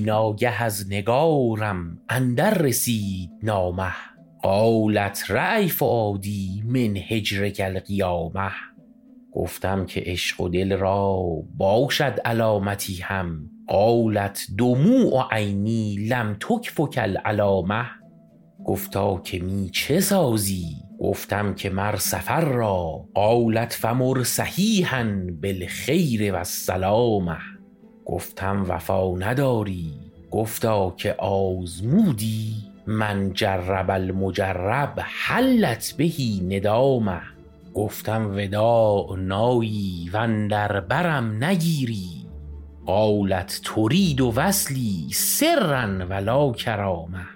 ناگه از نگارم اندر رسید نامه. قالت رأی فؤادی من هجرک القیامه گفتم که عشق و دل را باشد علامتی هم. قالت دموع عینی لم تکفک العلامه گفتا که می چه سازی؟ گفتم که مر سفر را. قالت فمر صحیحا بالخیر و السلامه گفتم وفا نداری. گفتا که آزمودی. من جرب المجرب حلت بهی ندامه. گفتم وداع نایی و اندر برم نگیری. قالت ترید وصلی سرا و لا کرامه.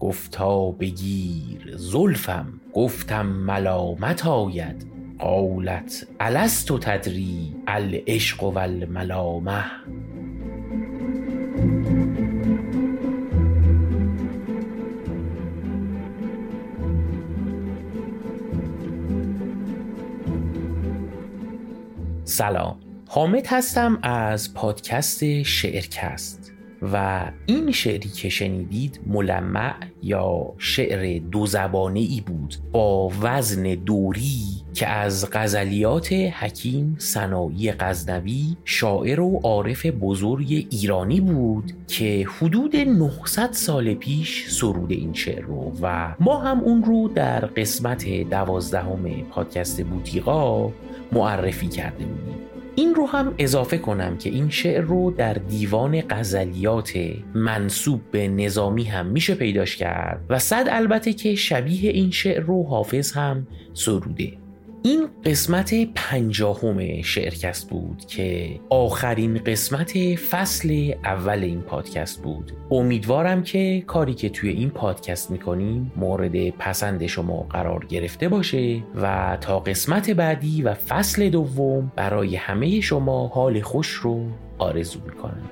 گفتا بگیر زلفم. گفتم ملامت آید. قالت الست تدری العشق و الملامه. سلام. حامد هستم از پادکست شعرکست. و این شعری که شنیدید ملمع یا شعر دو زبانه ای بود با وزن دوری که از غزلیات حکیم سنایی غزنوی شاعر و عارف بزرگ ایرانی بود که حدود 900 سال پیش سرود این شعر رو و ما هم اون رو در قسمت دوازدهم پادکست بوتیقا معرفی کرده بودیم. این رو هم اضافه کنم که این شعر رو در دیوان غزلیات منصوب به نظامی هم میشه پیداش کرد و صد البته که شبیه این شعر رو حافظ هم سروده. این قسمت پنجاهم شعرکست بود که آخرین قسمت فصل اول این پادکست بود. امیدوارم که کاری که توی این پادکست می‌کنیم مورد پسند شما قرار گرفته باشه و تا قسمت بعدی و فصل دوم برای همه شما حال خوش رو آرزو می‌کنم.